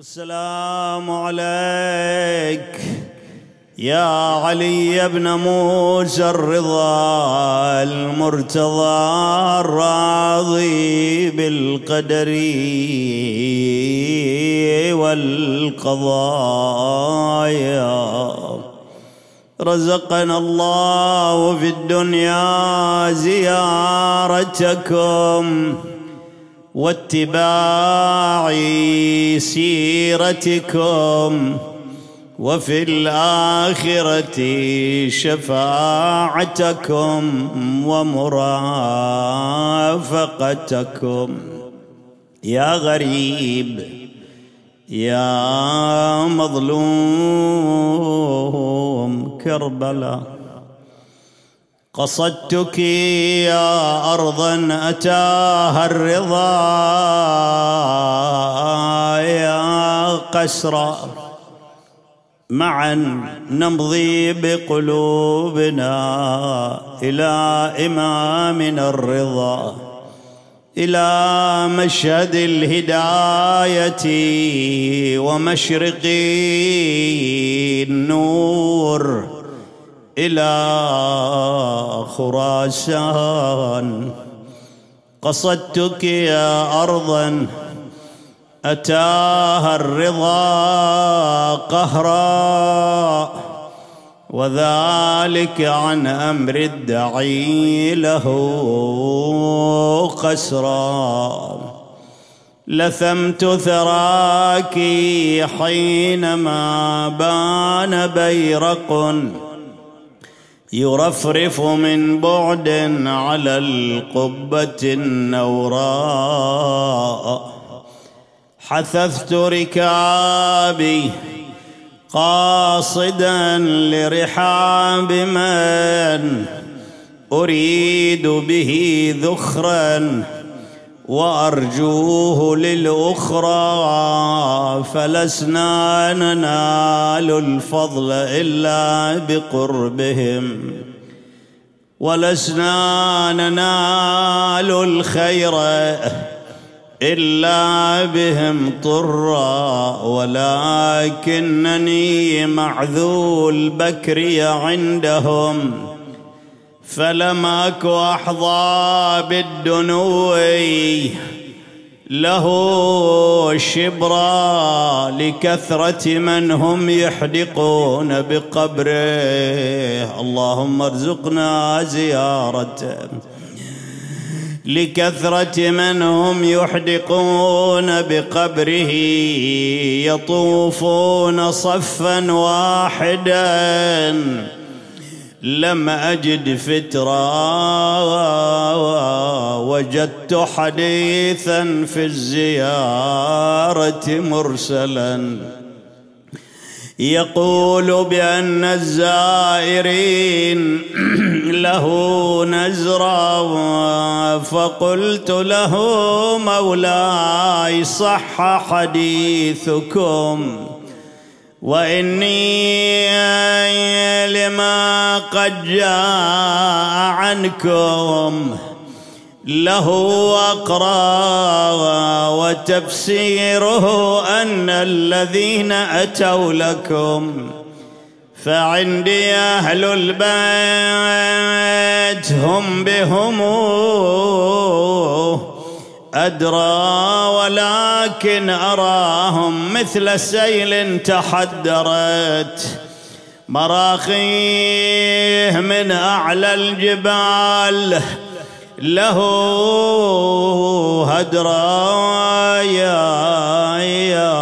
السلام عليك يا علي بن موسى الرضا المرتضى الراضي بالقدر والقضايا. رزقنا الله في الدنيا زيارتكم. واتباع سيرتكم وفي الآخرة شفاعتكم ومرافقتكم. يا غريب يا مظلوم كربلاء. قصدتك يا أرضا أتاها الرضا يا قسرا. معا نمضي بقلوبنا إلى إمامنا الرضا إلى مشهد الهداية ومشرق النور. إلى خراسان. قصدتك يا أرضا أتاها الرضا قهرا. وذلك عن أمر الدعي له قسرا. لثمت ثراك حينما بان بيرق. يرفرف من بعد على القبة النوراء. حثثت ركابي قاصدا لرحاب من أريد به ذخرا. وأرجوه للأخرى فلسنا ننال الفضل إلا بقربهم ولسنا ننال الخير إلا بهم طرا ولكنني معذول بكري عندهم فلم اك احظى بالدنو له شبرا لكثرة من هم يحدقون بقبره. اللهم ارزقنا زيارته لكثرة من هم يحدقون بقبره. يطوفون صفا واحدا. لم أجد فترا وجدت حديثا في الزيارة مرسلا. يقول بأن الزائرين له نزرا فقلت له مولاي صح حديثكم. وإني لما قد جاء عنكم له اقرا وتفسيره أن الذين أتوا لكم فعندي أهل البيت هم بهم أدرى ولكن أراهم مثل سيل تحدرت. مراخيه من أعلى الجبال له هدرا يا, يا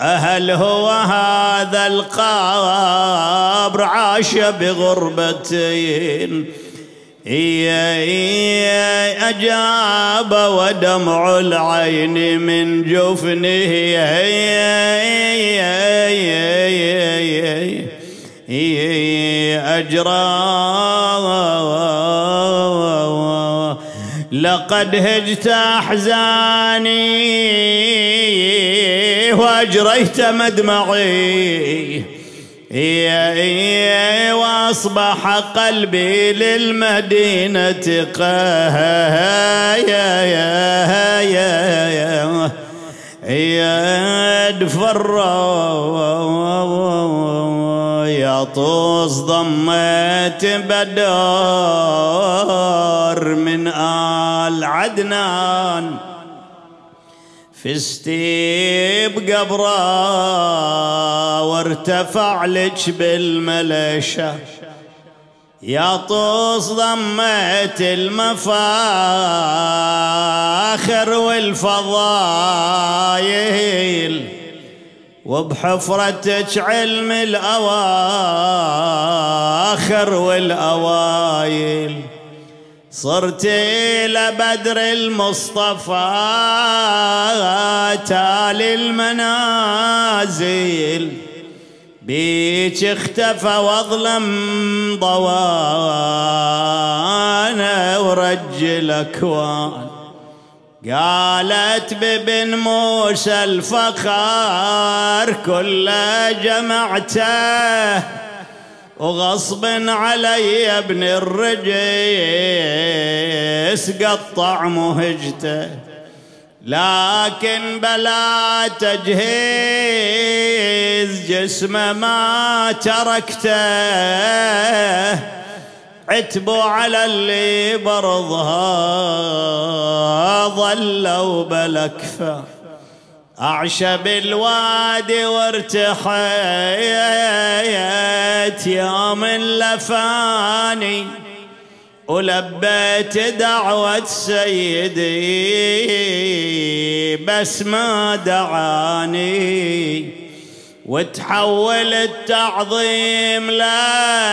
أهل هو هذا القبر عاش بغربتين. أجاب ودمع العين من جفنه. أجرى. لقد هجت أحزاني وأجريت مدمعي. واصبح قلبي للمدينة قاها يا يا يا يا يدفر يطوس ضمت بدر من آل عدنان فزتي بقبره وارتفع لك بالملشه يا طوس ضمت المفاخر والفضايل وبحفرتك علم الأواخر والأوايل. صرت إلى بدر المصطفى تالي المنازل. بيك اختفى واظلم ضوانا ورج الاكوان قالت ببن موسى الفخار كل جمعته وغصب علي ابن الرجس قطع مهجته. لكن بلا تجهيز جسمه ما تركته. عتبوا على اللي برضها ظلوا بلكفه. أعشب الوادي وارتحيت يوم لفاني ولبيت دعوة سيدي بس ما دعاني. وتحول التعظيم لأجله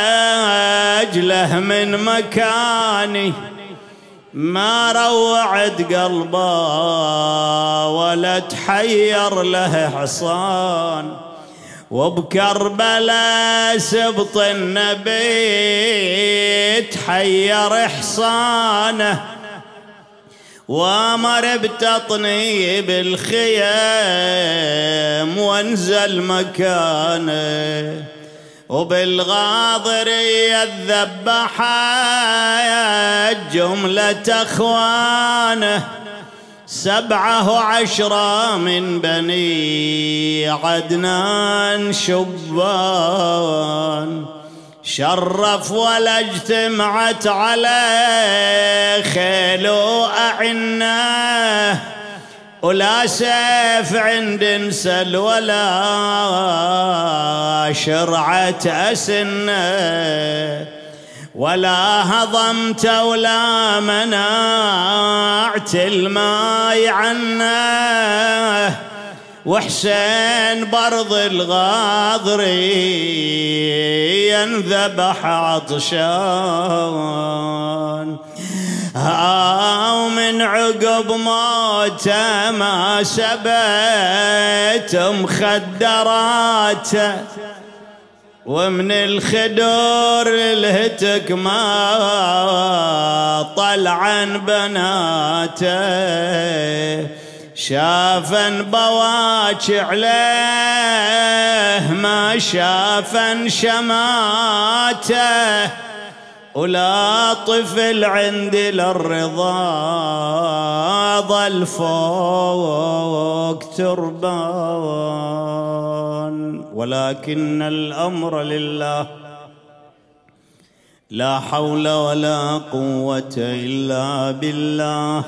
من مكاني. ما روعت قلبه ولا تحير له حصان. وبكربلاء سبط النبي تحير حصانه وأمر بتطنيب الخيام وانزل مكانه. وبالغاضرية الذبحات جملة إخوانه سبعة وعشرة من بني عدنان شبان. شرف ولا اجتمعت عليه خيل وأعناه ولا سيف عند انسل ولا شرعة أسنه ولا هضمت ولا منعت الماي عنه. وحسين برض الغاضري ينذبح عطشان. هاو من عقب موته ما سبت مخدراته ومن الخدور الهتك ما طلعا بناته. شافا بواج عليه ما شافا شماته. ولا طفل عندي للرضا ظل فوق تربان. ولكن الأمر لله لا حول ولا قوة إلا بالله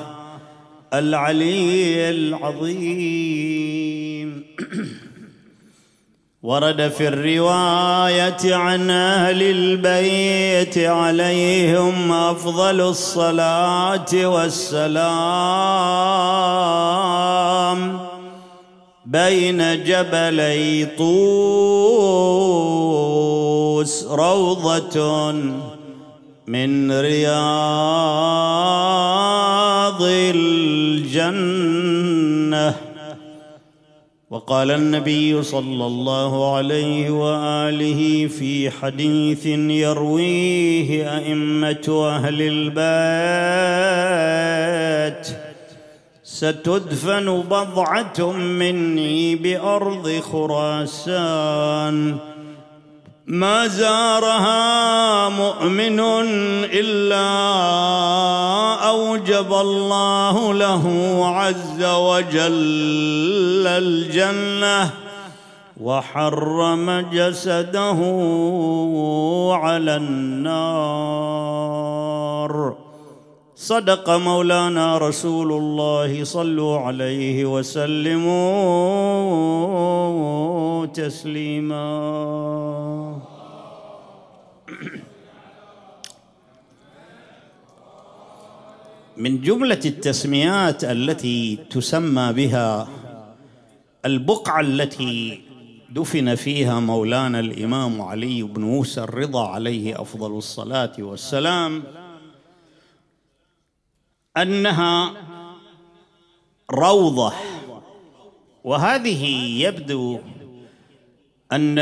العلي العظيم. ورد في الرواية عن أهل البيت عليهم أفضل الصلاة والسلام بين جبلي طوس روضة من رياض الجنة. وقال النبي صلى الله عليه وآله في حديث يرويه أئمة أهل البيت ستدفن بضعة مني بأرض خراسان ما زارها مؤمن إلا أوجب الله له عز وجل الجنة وحرم جسده على النار. صدق مولانا رسول الله صلوا عليه وسلموا تسليما. من جملة التسميات التي تسمى بها البقعة التي دفن فيها مولانا الإمام علي بن موسى الرضا عليه أفضل الصلاة والسلام أنها روضة. وهذه يبدو أن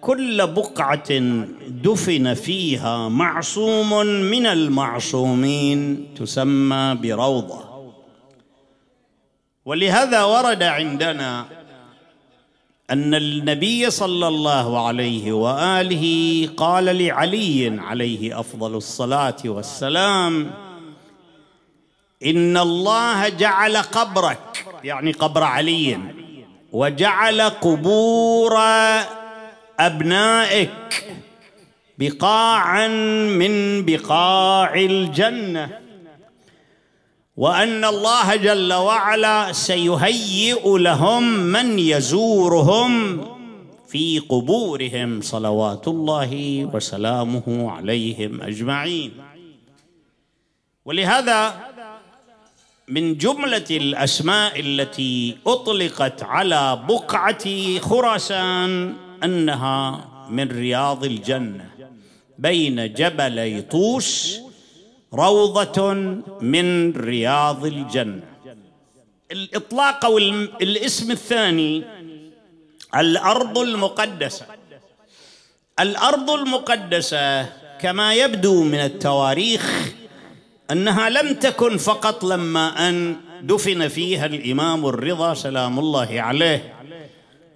كل بقعة دفن فيها معصوم من المعصومين تسمى بروضة. ولهذا ورد عندنا أن النبي صلى الله عليه وآله قال لعلي عليه أفضل الصلاة والسلام إن الله جعل قبرك يعني قبر علي وجعل قبور أبنائك بقاعا من بقاع الجنة. وأن الله جل وعلا سيهيئ لهم من يزورهم في قبورهم صلوات الله وسلامه عليهم أجمعين. ولهذا من جملة الأسماء التي أطلقت على بقعة خراسان أنها من رياض الجنة بين جبلي طوس روضة من رياض الجنة. الإطلاق أو الاسم الثاني الأرض المقدسة. الأرض المقدسة كما يبدو من التواريخ أنها لم تكن فقط لما أن دفن فيها الإمام الرضا سلام الله عليه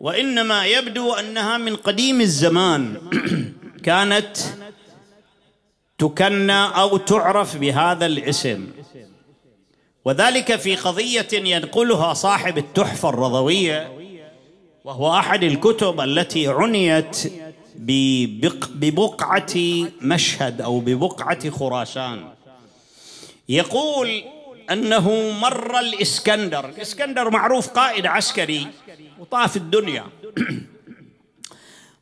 وإنما يبدو أنها من قديم الزمان كانت تكنى أو تعرف بهذا الاسم. وذلك في قضية ينقلها صاحب التحفه الرضويه وهو أحد الكتب التي عنيت ببقعة مشهد أو ببقعة خراسان. يقول أنه مر الإسكندر. الإسكندر معروف قائد عسكري وطاف الدنيا.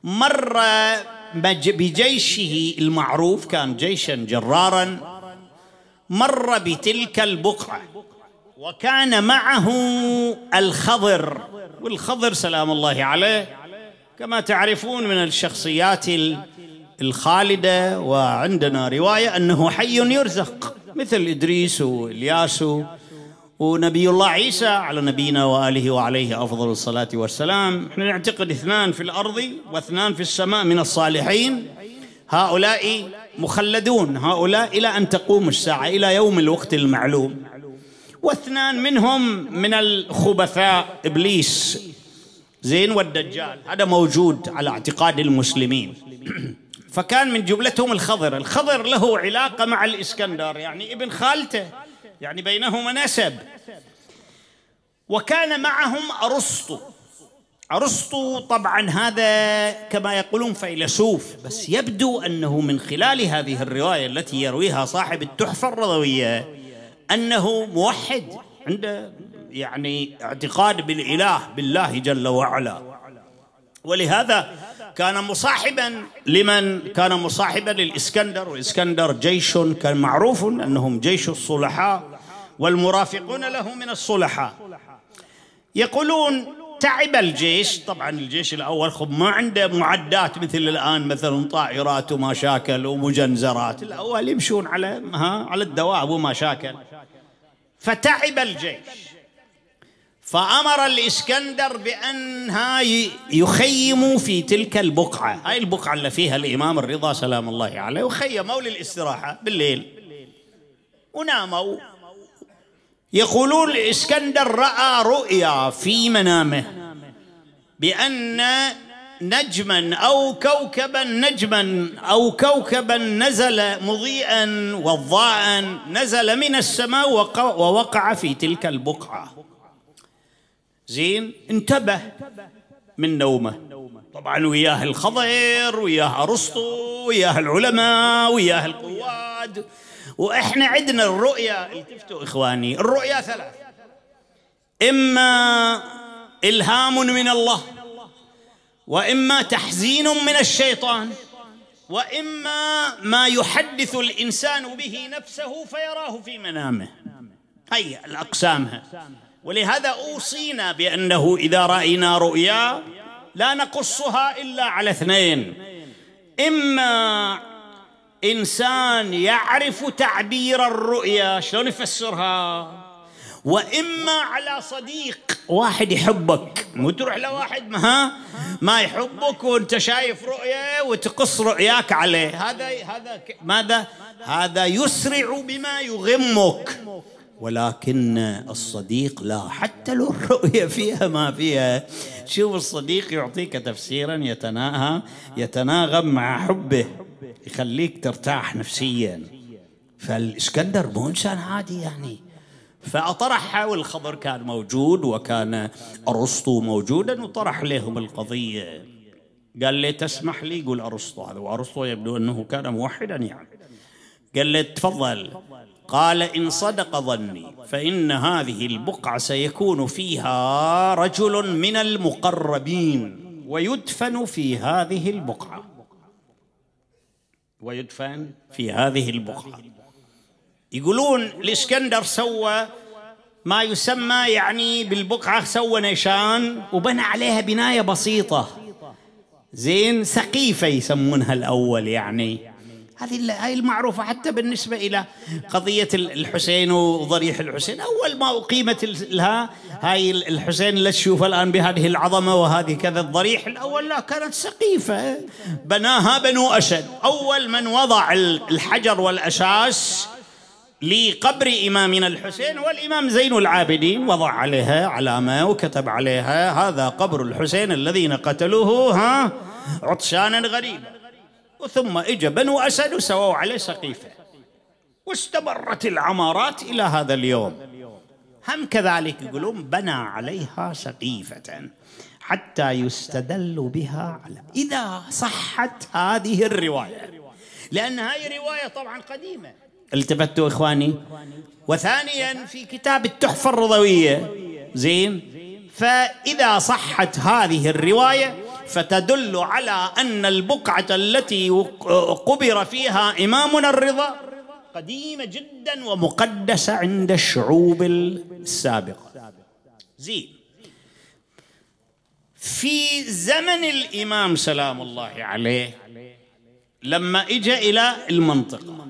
مر بجيشه المعروف كان جيشا جرارا مر بتلك البقعة وكان معه الخضر. والخضر سلام الله عليه كما تعرفون من الشخصيات الخالدة وعندنا رواية أنه حي يرزق. مثل إدريس وإلياس ونبي الله عيسى على نبينا وآله وعليه أفضل الصلاة والسلام. إحنا نعتقد اثنان في الأرض واثنان في السماء من الصالحين. هؤلاء مخلدون. هؤلاء إلى أن تقوم الساعة إلى يوم الوقت المعلوم. واثنان منهم من الخبثاء. إبليس زين والدجال هذا موجود على اعتقاد المسلمين. فكان من جملتهم الخضر. الخضر له علاقة مع الإسكندر يعني ابن خالته يعني بينهما نسب. وكان معهم أرسطو. أرسطو طبعا هذا كما يقولون فيلسوف بس يبدو أنه من خلال هذه الرواية التي يرويها صاحب التحفة الرضوية أنه موحد عنده يعني اعتقاد بالإله بالله جل وعلا. ولهذا كان مصاحبا لمن؟ كان مصاحبا للإسكندر والإسكندر جيش كان معروف أنهم جيش الصلحاء والمرافقون له من الصلحاء. يقولون تعب الجيش. طبعا الجيش الأول خب ما عنده معدات مثل الآن مثلا طائرات ومشاكل ومجنزرات. الأول يمشون على ها على الدواب ومشاكل فتعب الجيش. فأمر الإسكندر بانها يخيموا في تلك البقعة. هاي البقعة اللي فيها الإمام الرضا سلام الله عليه وخيموا للاستراحة بالليل. وناموا. يقولون الإسكندر رأى رؤيا في منامه بأن نجما أو كوكبا نجما أو كوكبا نزل مضيئا وضاء نزل من السماء ووقع في تلك البقعة. زين انتبه من نومة. طبعا وياه الخضر وياه ارسطو وياه العلماء وياه القواد وإحنا عندنا الرؤيا. التفتوا إخواني الرؤيا ثلاث. إما إلهام من الله وإما تحزين من الشيطان وإما ما يحدث الإنسان به نفسه فيراه في منامه. هي الاقسامها ولهذا أوصينا بأنه إذا رأينا رؤيا لا نقصها إلا على اثنين. إما إنسان يعرف تعبير الرؤيا شلون يفسرها؟ وإما على صديق واحد يحبك. مو تروح لواحد ما ما يحبك وأنت شايف رؤيه وتقص رؤياك عليه. هذا هذا ماذا؟ هذا يسرع بما يغمك. ولكن الصديق لا حتى لو الرؤية فيها ما فيها. شوف الصديق يعطيك تفسيرا يتناهى يتناغم مع حبه يخليك ترتاح نفسيا. فالإسكندر مو إنسان عادي يعني. فأطرحها والخبر كان موجود وكان أرسطو موجودا وطرح لهم القضية. قال لي تسمح لي؟ يقول أرسطو هذا. وأرسطو يبدو أنه كان موحدا يعني. قال لي تفضل. قال إن صدق ظني فإن هذه البقعة سيكون فيها رجل من المقربين ويدفن في هذه البقعة. ويدفن في هذه البقعة. يقولون الإسكندر سوى ما يسمى يعني بالبقعة سوى نيشان وبنى عليها بناية بسيطة. زين سقيفة يسمونها الأول يعني. هذه هاي المعروفة حتى بالنسبة إلى قضية الحسين وضريح الحسين. أول ما أقيمت لها هاي الحسين اللي تشوفها الآن بهذه العظمة وهذه كذا الضريح. الأول لا كانت سقيفة. بناها بنو أسد أول من وضع الحجر والأساس لقبر إمامنا الحسين والإمام زين العابدين وضع عليها علامة وكتب عليها هذا قبر الحسين الذين قتلوه ها عطشانا غريبا. وثم اجى بنو اسد وسووا عليه سقيفه. واستمرت العمارات إلى هذا اليوم. هم كذلك يقولون بنى عليها سقيفة حتى يستدل بها على إذا صحت هذه الرواية. لأن هذه روايه طبعا قديمة. التفتوا إخواني. وثانيا في كتاب التحفة الرضوية. زين؟ فإذا صحت هذه الرواية فتدل على أن البقعة التي قبر فيها إمامنا الرضا قديمة جدا ومقدسة عند الشعوب السابقة. زين. في زمن الإمام سلام الله عليه لما اجى إلى المنطقة.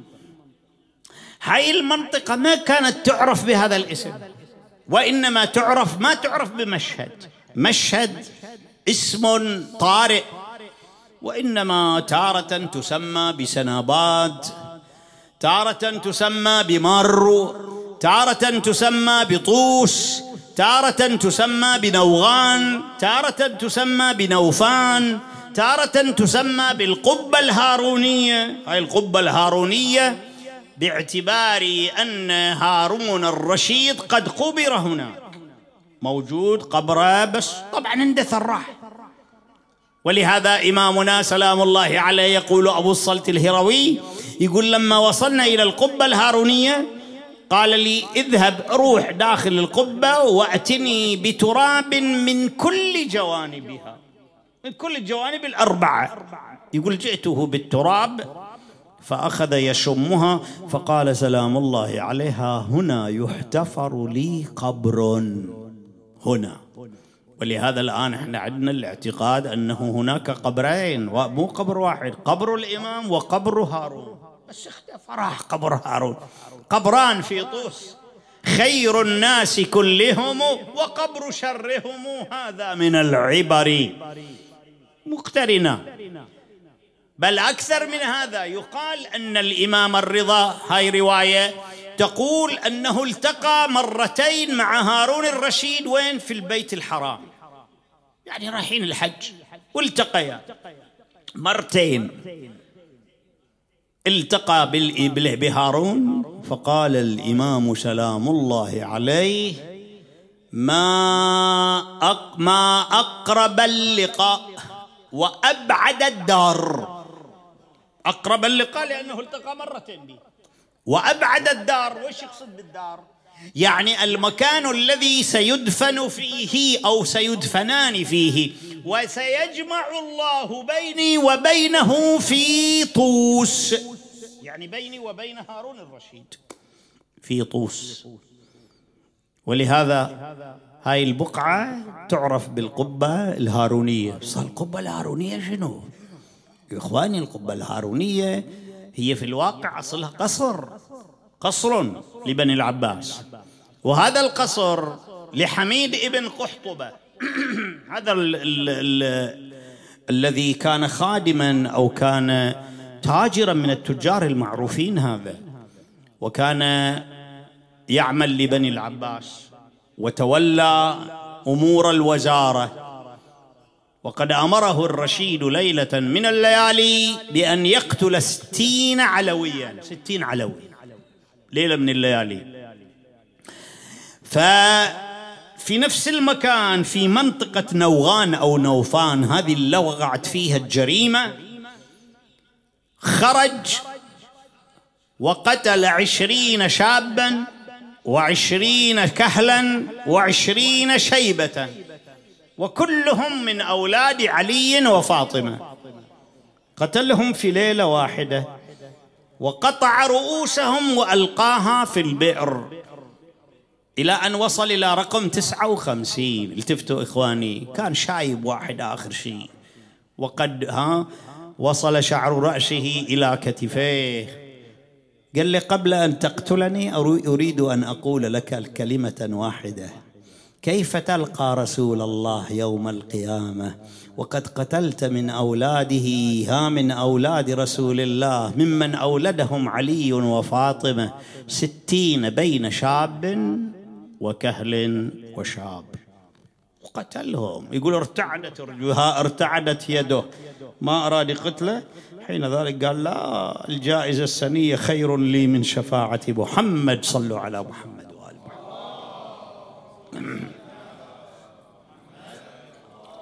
هاي المنطقة ما كانت تعرف بهذا الاسم وإنما تعرف ما تعرف بمشهد. مشهد اسم طارئ. وإنما تارة تسمى بسناباد تارة تسمى بمر. تارة تسمى بطوس. تارة تسمى بنوغان. تارة تسمى بنوفان. تارة تسمى بالقبة الهارونية. هاي القبة الهارونية باعتبار أن هارون الرشيد قد قبر هناك موجود قبره بس. طبعا اندثر راح ولهذا إمامنا سلام الله عليه يقول أبو الصلت الهروي يقول لما وصلنا إلى القبة الهارونية قال لي اذهب روح داخل القبة وأتني بتراب من كل جوانبها من كل الجوانب الأربعة. يقول جئته بالتراب فأخذ يشمها فقال سلام الله عليها هنا يحتفر لي قبر. هنا. ولهذا الآن إحنا عندنا الاعتقاد أنه هناك قبرين ومو قبر واحد قبر الإمام وقبر هارون. بس اختفى راح قبر هارون. قبران في طوس. خير الناس كلهم وقبر شرهم هذا من العبر. مقترنة. بل أكثر من هذا يقال أن الإمام الرضا هاي رواية تقول أنه التقى مرتين مع هارون الرشيد وين؟ في البيت الحرام. يعني رايحين الحج. والتقيا. مرتين. التقى بهارون فقال الإمام سلام الله عليه ما ما أقرب اللقاء وأبعد الدار. أقرب اللقاء لأنه التقى مرتين به وأبعد الدار. وش يقصد بالدار؟ يعني المكان الذي سيدفن فيه أو سيدفنان فيه. وسيجمع الله بيني وبينه في طوس. يعني بيني وبين هارون الرشيد. في طوس. ولهذا هاي البقعة تعرف بالقبة الهارونية. بس القبة الهارونية شنو؟ إخواني القبة الهارونية هي في الواقع أصلها قصر قصر لبني العباس. وهذا القصر لحميد ابن قحطبة. هذا ال ال ال الذي كان خادما أو كان تاجرا من التجار المعروفين هذا. وكان يعمل لبني العباس وتولى أمور الوزارة. وقد أمره الرشيد ليلة من الليالي بأن يقتل ستين علويا ستين علوي ليلة من الليالي. ففي نفس المكان في منطقة نوغان أو نوفان هذه اللي وقعت فيها الجريمة خرج وقتل عشرين شابا وعشرين كهلا وعشرين شيبة. وكلهم من أولاد علي وفاطمة. قتلهم في ليلة واحدة. وقطع رؤوسهم وألقاها في البئر. إلى أن وصل إلى رقم تسعة وخمسين. التفتوا إخواني كان شايب واحد آخر شيء. وقد ها وصل شعر رأسه إلى كتفيه. قال لي قبل أن تقتلني أريد أن أقول لك كلمه واحدة. كيف تلقى رسول الله يوم القيامة؟ وقد قتلت من أولاده ها من أولاد رسول الله ممن أولدهم علي وفاطمة ستين بين شاب وكهل وشاب. وقتلهم يقول ارتعدت رجوها ارتعدت يده. ما أراد قتله. حين ذلك قال لا الجائزة السنية خير لي من شفاعة محمد صلوا على محمد.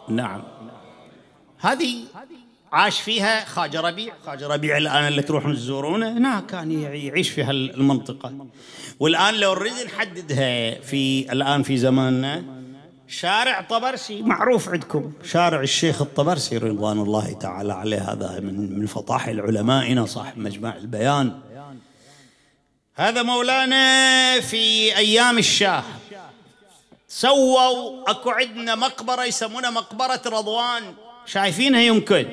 نعم. هذه عاش فيها خاجة ربيع. خاجة ربيع الآن اللي تروحون تزورونه هناك كان يعيش في هالمنطقة. والآن لو نريد نحددها في الآن في زماننا شارع طبرسي معروف عندكم. شارع الشيخ الطبرسي رضوان الله تعالى عليه هذا من من فطاحل علمائنا صاحب مجمع البيان. هذا مولانا في أيام الشاه. سووا اكو عندنا مقبرة يسمونها مقبرة رضوان. شايفينها يمكن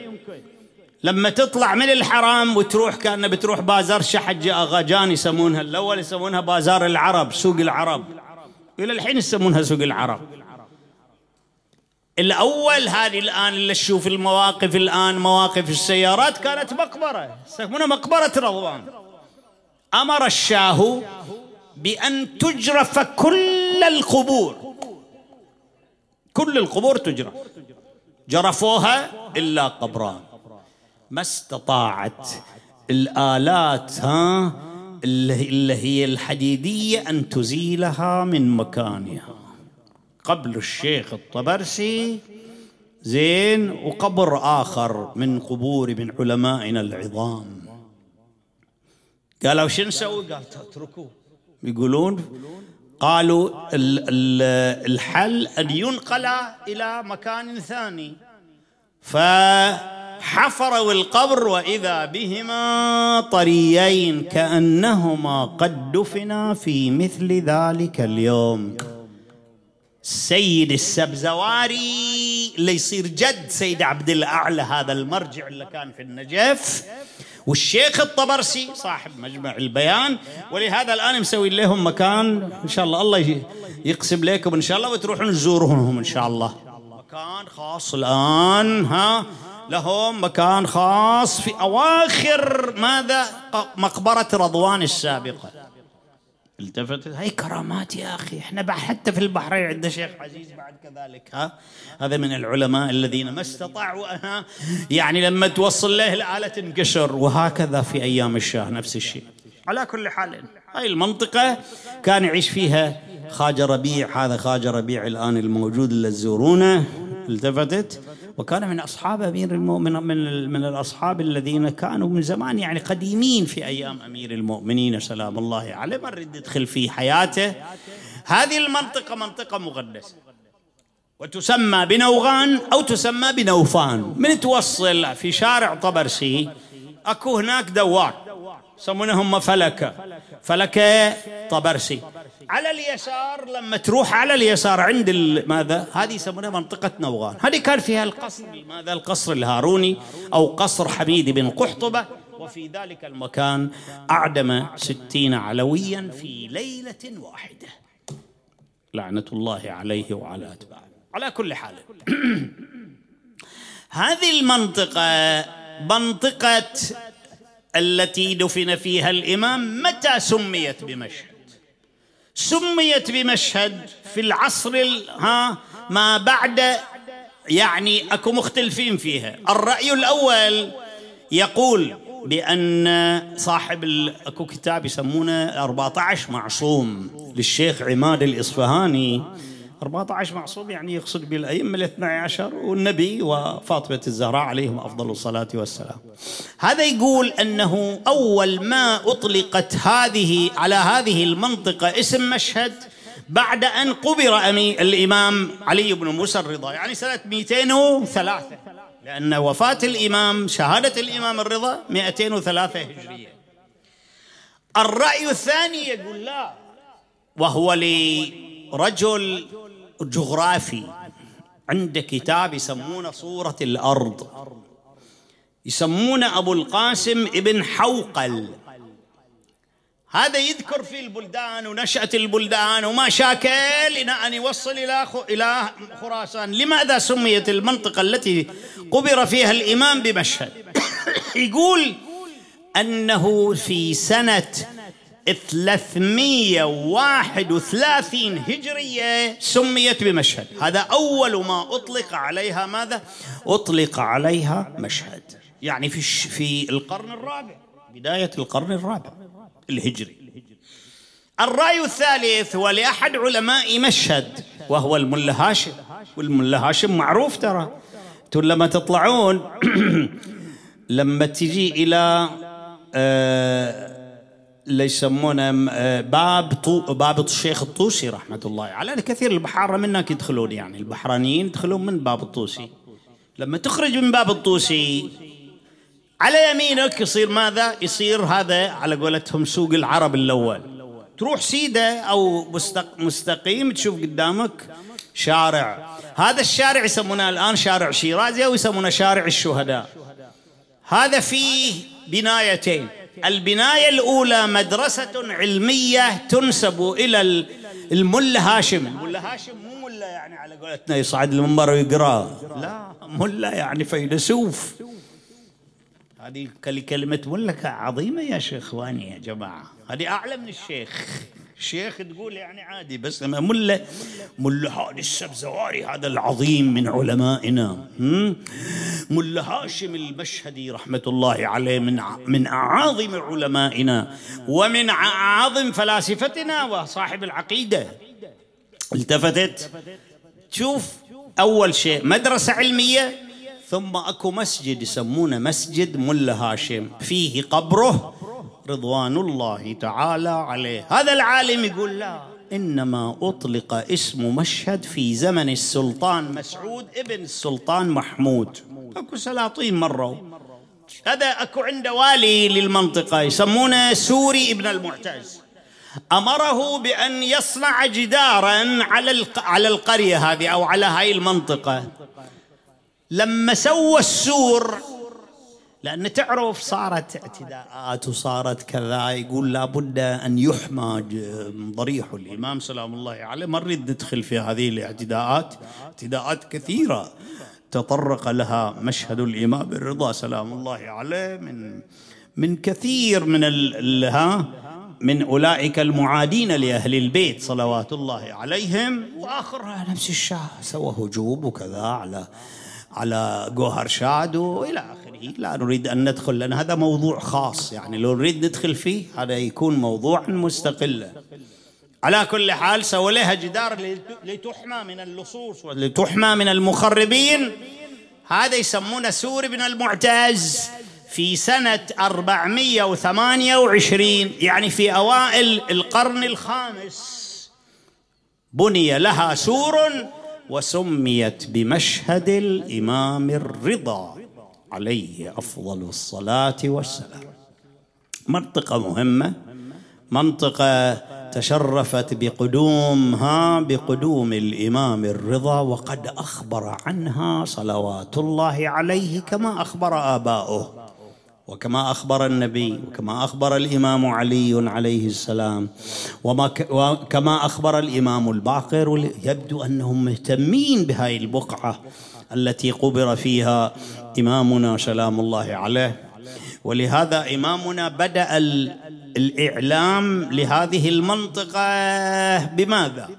لما تطلع من الحرام وتروح كأنه بتروح بازار شحج أغاجان يسمونها الأول يسمونها بازار العرب سوق العرب. إلى الحين يسمونها سوق العرب. الأول هذه الآن اللي تشوف المواقف الآن مواقف السيارات كانت مقبرة يسمونها مقبرة رضوان. أمر الشاه بأن تجرف كل القبور. كل القبور تجرف جرفوها إلا قبران. ما استطاعت الآلات ها اللي هي الحديدية أن تزيلها من مكانها. قبل الشيخ الطبرسي زين وقبر آخر من قبور من علمائنا العظام. قالوا شو نسوي؟ قال اتركوه. يقولون قالوا الحل أن ينقل إلى مكان ثاني. فحفروا القبر وإذا بهما طريين كأنهما قد دفنا في مثل ذلك اليوم. سيد السبزواري. اللي يصير جد سيد عبد الأعلى هذا المرجع اللي كان في النجف. والشيخ الطبرسي صاحب مجمع البيان. ولهذا الآن مسوي لهم مكان. إن شاء الله الله يقسم لكم إن شاء الله وتروحون تزورهم إن شاء الله. مكان خاص الآن ها؟ لهم مكان خاص في أواخر ماذا؟ مقبرة رضوان السابقة. التفت هاي كرامات يا أخي إحنا حتى في البحرين عندنا شيخ عزيز بعد كذلك ها؟ هذا من العلماء الذين ما استطاعوا ها؟ يعني لما توصل له الآلة تنكسر وهكذا في أيام الشاه نفس الشيء. على كل حال. هاي المنطقة كان يعيش فيها خاجة ربيع هذا خاجة ربيع الآن الموجود اللي تزورونه التفتت. وكان من أصحاب أمير المؤمن من, من الأصحاب الذين كانوا من زمان يعني قديمين في أيام أمير المؤمنين سلام الله عليه. ما نريد ندخل في حياته. هذه المنطقة منطقة مقدسة. وتسمى بنوغان أو تسمى بنوفان. من توصل في شارع طبرسي أكو هناك دوار يسمونهم فلكة. فلكة طبرسي. على اليسار لما تروح على اليسار عند ماذا؟ هذه يسمونها منطقة نوغان. هذه كان فيها القصر ماذا؟ القصر الهاروني أو قصر حميد بن قحطبة. وفي ذلك المكان أعدم ستين علويا في ليلة واحدة. لعنة الله عليه وعلى أتباعه. على كل حال. هذه المنطقة منطقة التي دفن فيها الإمام متى سميت بمشهد؟ سميت بمشهد في العصر ها ما بعد يعني أكو مختلفين فيها. الرأي الأول يقول بأن صاحب أكو كتاب يسمونه 14 معصوم للشيخ عماد الإصفهاني. 14 معصوم يعني يقصد بالأئمة الاثنى عشر والنبي وفاطمة الزهراء عليهم أفضل الصلاة والسلام. هذا يقول أنه أول ما أطلقت هذه على هذه المنطقة اسم مشهد بعد أن قبر أمي الإمام علي بن موسى الرضا. يعني سنة 203 لأن وفاة الإمام شهادة الإمام الرضا 203 هجرية. الرأي الثاني يقول لا وهو لرجل جغرافي. عنده كتاب يسمونه صورة الأرض. يسمونه أبو القاسم ابن حوقل. هذا يذكر في البلدان ونشأة البلدان وما شاكل إلى أن يوصل إلى إلى خراسان. لماذا سميت المنطقة التي قبر فيها الإمام بمشهد؟ يقول أنه في سنة 331 هجرية سميت بمشهد. هذا أول ما أطلق عليها ماذا؟ أطلق عليها مشهد. يعني في في القرن الرابع بداية القرن الرابع الهجري. الرأي الثالث هو لأحد علماء مشهد وهو الملا هاشم. والملا هاشم معروف ترى. لما تطلعون لما تجي إلى آه اللي يسمونه آه، باب طو باب الشيخ الطوسي رحمة الله يعني كثير البحاره منك يدخلون يعني البحرانيين يدخلون من باب الطوسي. لما تخرج من باب الطوسي على يمينك يصير ماذا؟ يصير هذا على قولتهم سوق العرب الأول. تروح سيدة أو مستقيم تشوف قدامك شارع. هذا الشارع يسمونه الآن شارع شيرازي أو يسمونه شارع الشهداء. هذا فيه بنايتين. البناية الأولى مدرسة علمية تنسب إلى الملا هاشم. الملا هاشم مو ملا يعني على قولتنا يصعد المنبر ويقرأ. لا. ملا يعني فيلسوف. هذه كلمة ملا عظيمة يا شيخ اخواني يا جماعة. هذه أعلى من الشيخ. الشيخ تقول يعني عادي بس لما ملا هادي السبزواري هذا العظيم من علمائنا ملا هاشم المشهدي رحمة الله عليه من من أعاظم علمائنا ومن أعظم فلاسفتنا وصاحب العقيدة. التفتت. شوف أول شيء مدرسة علمية ثم أكو مسجد يسمونه مسجد ملا هاشم فيه قبره رضوان الله تعالى عليه. هذا العالم يقول لا إنما أطلق اسم مشهد في زمن السلطان مسعود ابن السلطان محمود. أكو سلاطين مروا. هذا أكو عنده والي للمنطقة يسمونه سوري ابن المعتز. أمره بأن يصنع جدارا على على القرية هذه أو على هاي المنطقة. لما سوى السور لأن تعرف صارت اعتداءات وصارت كذا يقول لابد أن يحمى ضريح الإمام. سلام الله عليه. ما نريد ندخل في هذه الاعتداءات. اعتداءات كثيرة تطرق لها مشهد الإمام الرضا سلام الله عليه. من من كثير من ها من أولئك المعادين لأهل البيت. صلوات الله عليهم. وآخر نفس الشاة. سوى هجوم وكذا على على جوهر شاد وإلى اخره لا نريد أن ندخل لأن هذا موضوع خاص يعني. لو نريد ندخل فيه هذا يكون موضوعا مستقلا. على كل حال سوى لها جدار لتحمى من اللصوص ولتحمى من المخربين. هذا يسمونه سور بن المعتز في سنة 428 يعني في أوائل القرن الخامس. بني لها سور وسميت بمشهد الإمام الرضا. عليه أفضل الصلاة والسلام. منطقة مهمة. منطقة تشرفت بقدومها بقدوم الإمام الرضا وقد أخبر عنها صلوات الله عليه كما أخبر آباؤه وكما أخبر النبي وكما أخبر الإمام علي عليه السلام وكما أخبر الإمام الباقر يبدو أنهم مهتمين بهذه البقعة. التي قبر فيها إمامنا سلام الله عليه. ولهذا إمامنا بدأ الإعلام لهذه المنطقة بماذا؟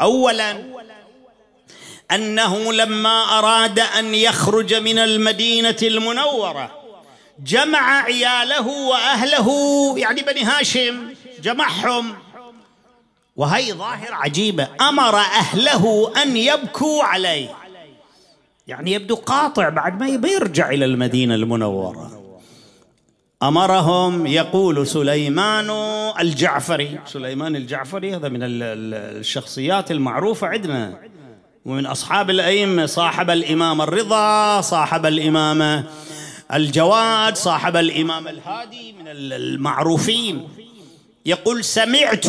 اولا أنه لما أراد أن يخرج من المدينة المنورة جمع عياله وأهله يعني بني هاشم جمعهم. وهي ظاهرة عجيبة أمر أهله أن يبكوا عليه. يعني يبدو قاطع بعد ما يرجع إلى المدينة المنورة. أمرهم يقول سليمان الجعفري. سليمان الجعفري هذا من الشخصيات المعروفة عندنا. ومن أصحاب الأئمة صاحب الإمام الرضا صاحب الامامه الجواد صاحب الإمام الهادي من المعروفين. يقول سمعت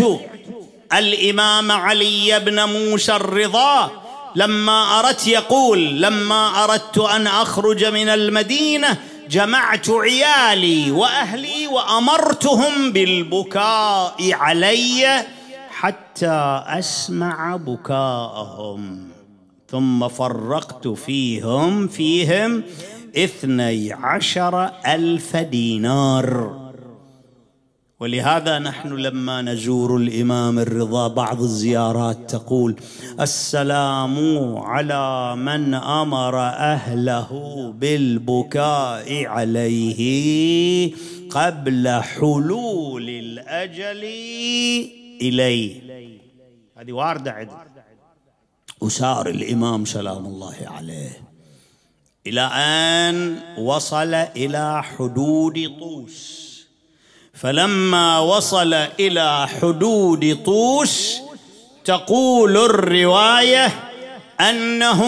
الإمام علي بن موسى الرضا لما أردت يقول لما أردت أن أخرج من المدينة جمعت عيالي وأهلي وأمرتهم بالبكاء علي حتى أسمع بكاءهم. ثم فرقت فيهم فيهم اثني عشر ألف دينار. ولهذا نحن لما نزور الإمام الرضا بعض الزيارات تقول السلام على من أمر أهله بالبكاء عليه قبل حلول الأجل إليه. هذه واردة عندنا وسار الإمام سلام الله عليه. إلى أن وصل إلى حدود طوس. فلما وصل إلى حدود طوس تقول الرواية أنه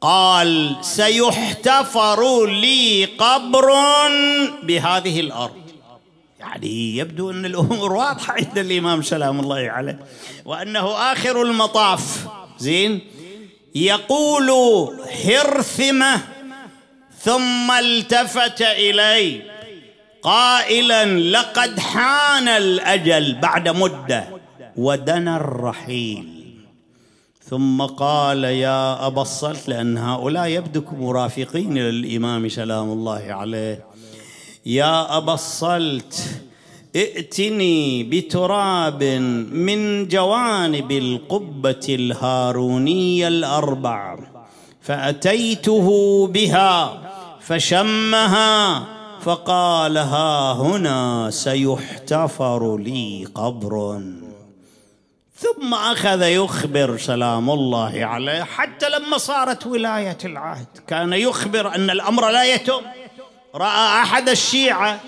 قال سيحتفر لي قبر بهذه الأرض. يعني يبدو أن الأمور واضحة عند الإمام سلام الله عليه وأنه آخر المطاف. زين؟ يقول هرثمه ثم التفت إلي. قائلا لقد حان الأجل بعد مدة ودنا الرحيل. ثم قال يا أبا الصلت لأن هؤلاء يبدو مرافقين للإمام سلام الله عليه. يا أبا الصلت ائتني بتراب من جوانب القبة الهارونية الأربع فأتيته بها فشمها فقال ها هنا سيحتفر لي قبر. ثم أخذ يخبر سلام الله عليه حتى لما صارت ولاية العهد. كان يخبر أن الأمر لا يتم. رأى أحد الشيعة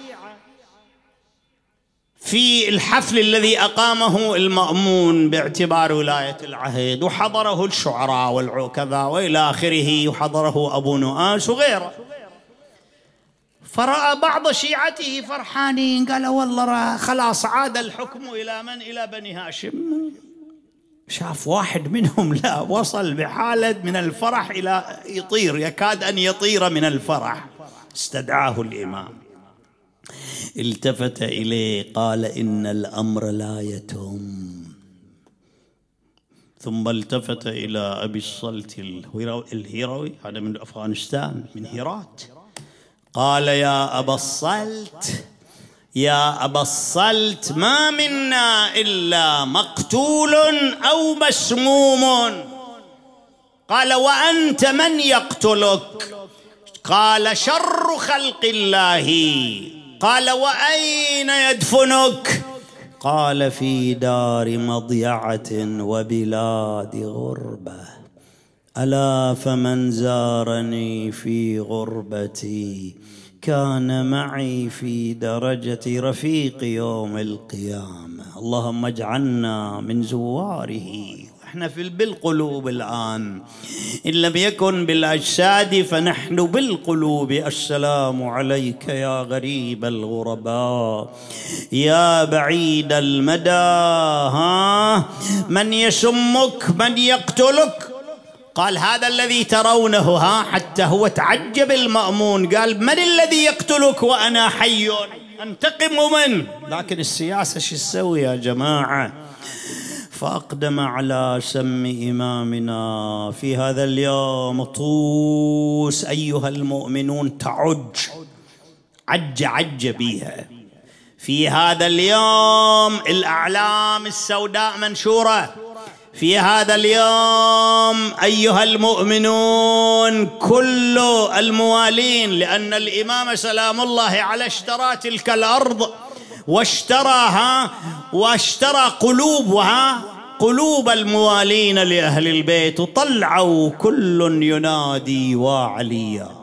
في الحفل الذي أقامه المأمون باعتبار ولاية العهد وحضره الشعراء والعكذا وإلى آخره وحضره أبو نؤاس وغيره. فراى بعض شيعته فرحانين قال والله خلاص عاد الحكم إلى من؟ إلى بني هاشم. شاف واحد منهم لا وصل بحالة من الفرح إلى يطير يكاد أن يطير من الفرح. استدعاه الإمام. التفت إليه قال إن الأمر لا يتم. ثم التفت إلى أبي الصلت الهيروي هذا من أفغانستان من هيرات. قال يا أبا الصلت يا أبا الصلت ما منا إلا مقتول أو مسموم قال وأنت من يقتلك؟ قال شر خلق الله. قال وأين يدفنك؟ قال في دار مضيعة وبلاد غربة. ألا فمن زارني في غربتي كان معي في درجة رفيق يوم القيامة. اللهم اجعلنا من زواره. إحنا في بالقلوب الآن. إن لم يكن بالأجساد فنحن بالقلوب. السلام عليك يا غريب الغرباء. يا بعيد المدى. ها؟ من يسمك من يقتلك؟ قال هذا الذي ترونه ها حتى هو تعجب المأمون. قال من الذي يقتلك وأنا حي؟ أنتقم منه لكن السياسة شو تسوي يا جماعة؟ فأقدم على سم إمامنا في هذا اليوم. طوس أيها المؤمنون تعج. عج عج بها في هذا اليوم الأعلام السوداء منشورة. في هذا اليوم أيها المؤمنون كل الموالين لأن الإمام سلام الله على اشترى تلك الأرض واشتراها واشترى قلوبها قلوب الموالين لأهل البيت وطلعوا كل ينادي وعليا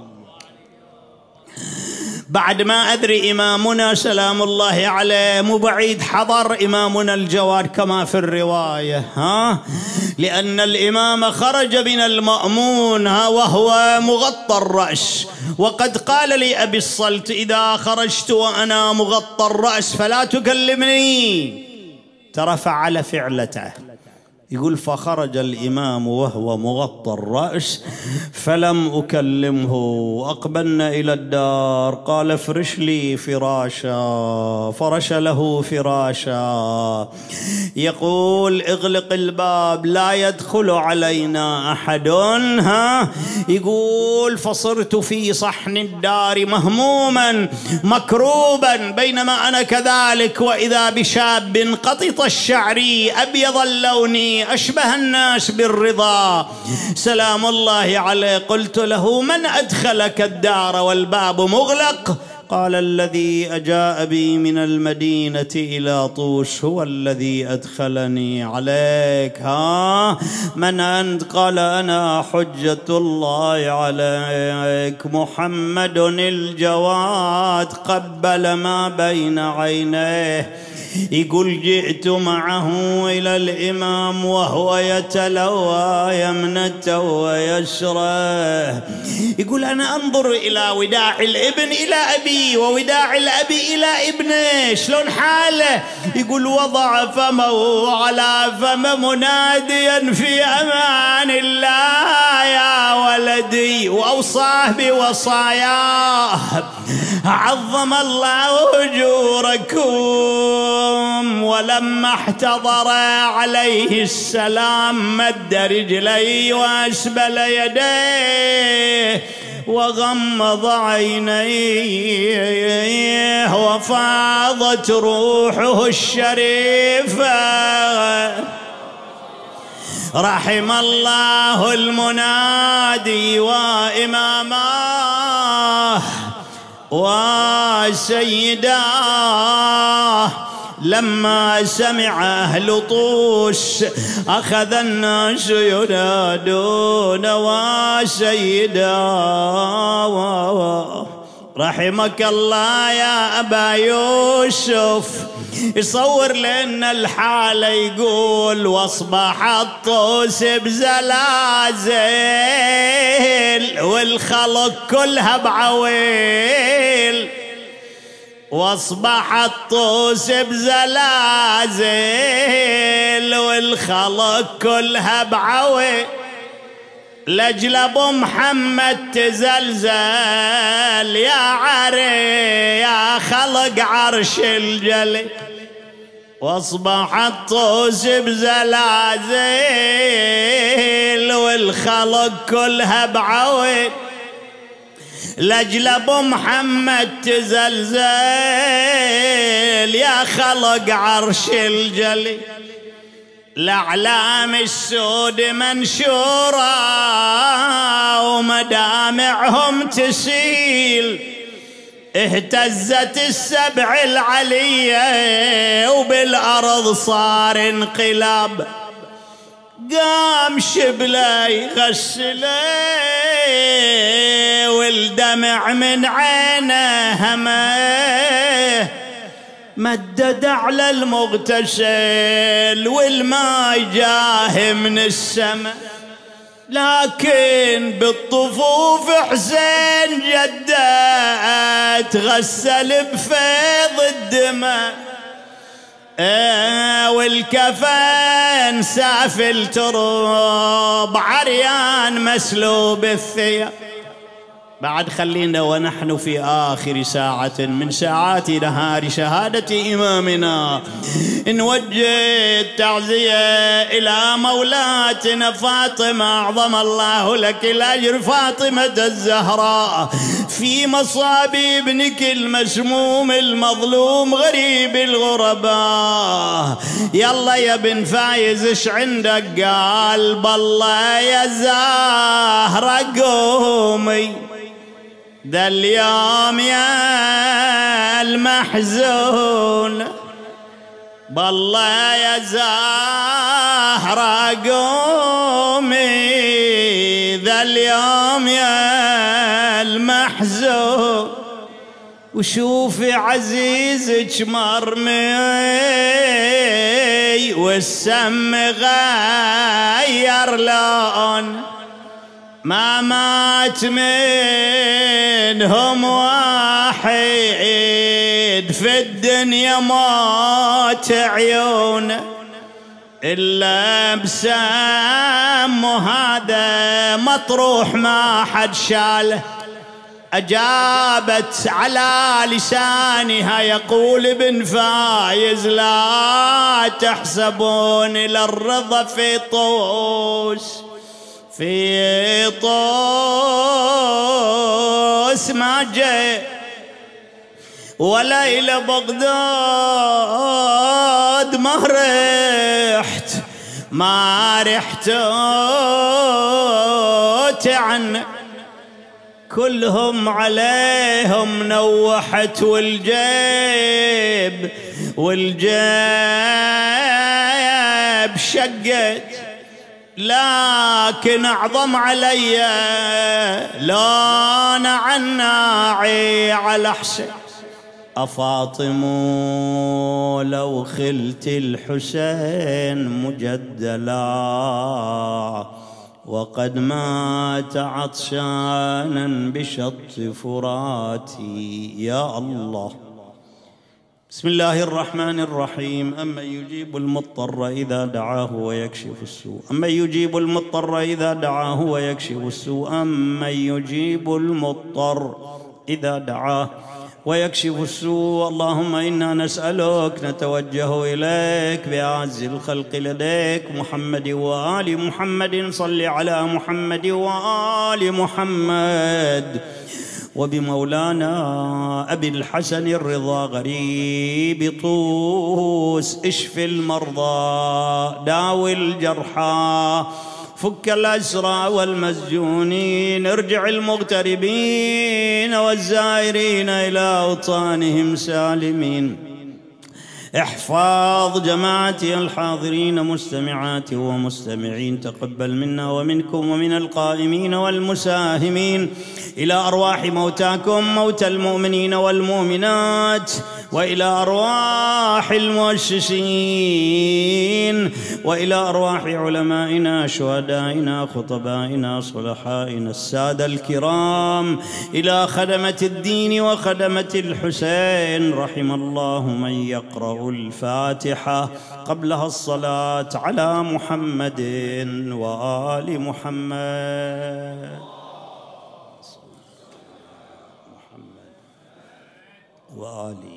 بعد ما أدري إمامنا سلام الله عليه مو بعيد حضر إمامنا الجواد كما في الرواية ها؟ لأن الإمام خرج من المأمون ها؟ وهو مغطى الرأس. وقد قال لي أبي الصلت إذا خرجت وأنا مغطى الرأس فلا تكلمني. ترى فعل فعلته. يقول فخرج الإمام وهو مغطى الرأس فلم أكلمه. أقبلنا إلى الدار قال افرش لي فراشا. فرش له فراشا. يقول اغلق الباب لا يدخل علينا أحد. ها؟ يقول فصرت في صحن الدار مهموما مكروبا بينما أنا كذلك وإذا بشاب قطط الشعر أبيض اللون أشبه الناس بالرضا. سلام الله عليه. قلت له من أدخلك الدار والباب مغلق؟ قال الذي أجاء بي من المدينة إلى طوس هو الذي أدخلني عليك. ها؟ من أنت؟ قال أنا حجة الله عليك. محمد الجواد قبل ما بين عينيه. يقول جئت معه إلى الإمام وهو يتلوى يمنته ويسره يقول أنا أنظر إلى وداع الابن إلى أبي ووداع الأب إلى ابنه شلون حاله؟ يقول وضع فمه على فم مناديا في أمان الله يا ولدي وأوصاه بوصاياه. عظم الله أجوركم. اليوم ولما احتضر عليه السلام مد رجليه واسبل يديه وغمض عينيه وفاضت روحه الشريفة. رحم الله المنادي وإماماه وسيداه لما سمع أهل طوس أخذ الناس ينادون وسيدا رحمك الله يا أبا يوسف. يصور لنا الحالة يقول وأصبح الطوس بزلازل والخلق كلها بعويل. واصبح الطوس بزلازل والخلق كلها بعوي. لاجل أبو محمد تزلزل يا عري يا خلق عرش الجلي. واصبح الطوس بزلازل والخلق كلها بعوي. لاجل ابو محمد تزلزل يا خلق عرش الجلي. الأعلام السود منشورة ومدامعهم تسيل اهتزت السبع العلية وبالأرض صار انقلاب. قام شبله يغسله والدمع من عينه همه. مدد على المغتسل والماء جاه من السماء. لكن بالطفوف حسين جده تغسل بفيض الدماء. آه، والكفن سافل تراب عريان مسلوب الثياب. بعد خلينا ونحن في آخر ساعة من ساعات نهار شهادة إمامنا. نوجه التعزية إلى مولاتنا فاطمة أعظم الله لك الأجر فاطمة الزهراء. في مصاب ابنك المسموم المظلوم غريب الغرباء. يلا يا بن فايز إيش عندك؟ قال بالله يا زهرة قومي. ذا اليوم يا المحزون بالله يا زهرة قومي ذا اليوم يا المحزون. وشوفي عزيزك مرمي والسم غير لون. ما مات منهم واحد في الدنيا موت عيون إلا بسام هذا مطروح ما حد شاله أجابت على لسانها يقول ابن فايز لا تحسبون إلى الرضا في طوس. في طوس ما جاء. وليلة بغداد ما رحت ما رحت عن كلهم عليهم نوحت والجيب والجيب شقت. لكن أعظم علي لون عناعي على حسين أفاطم لو خلت الحسين مجدلا وقد مات عطشانا بشط فراتي. يا الله. بسم الله الرحمن الرحيم. أمن يجيب المضطر إذا دعاه ويكشف السوء. أمن يجيب المضطر إذا دعاه ويكشف السوء. أمن يجيب المضطر إذا دعاه ويكشف السوء. اللهم إنا نسألك نتوجه إليك بأعز الخلق لديك محمد وآل محمد. صل على محمد وآل محمد. وبمولانا أبي الحسن الرضا غريب طوس اشف المرضى داوي الجرحى فك الأسرى والمسجونين ارجع المغتربين والزائرين إلى أوطانهم سالمين. احفظ جماعتي الحاضرين مستمعات ومستمعين تقبل منا ومنكم ومن القائمين والمساهمين. إلى أرواح موتاكم موتى المؤمنين والمؤمنات. وإلى أرواح المؤسسين وإلى أرواح علمائنا شهدائنا خطبائنا صلحائنا السادة الكرام إلى خدمة الدين وخدمة الحسين رحم الله من يقرأ الفاتحة قبلها الصلاة على محمد وآل محمد. محمد وآل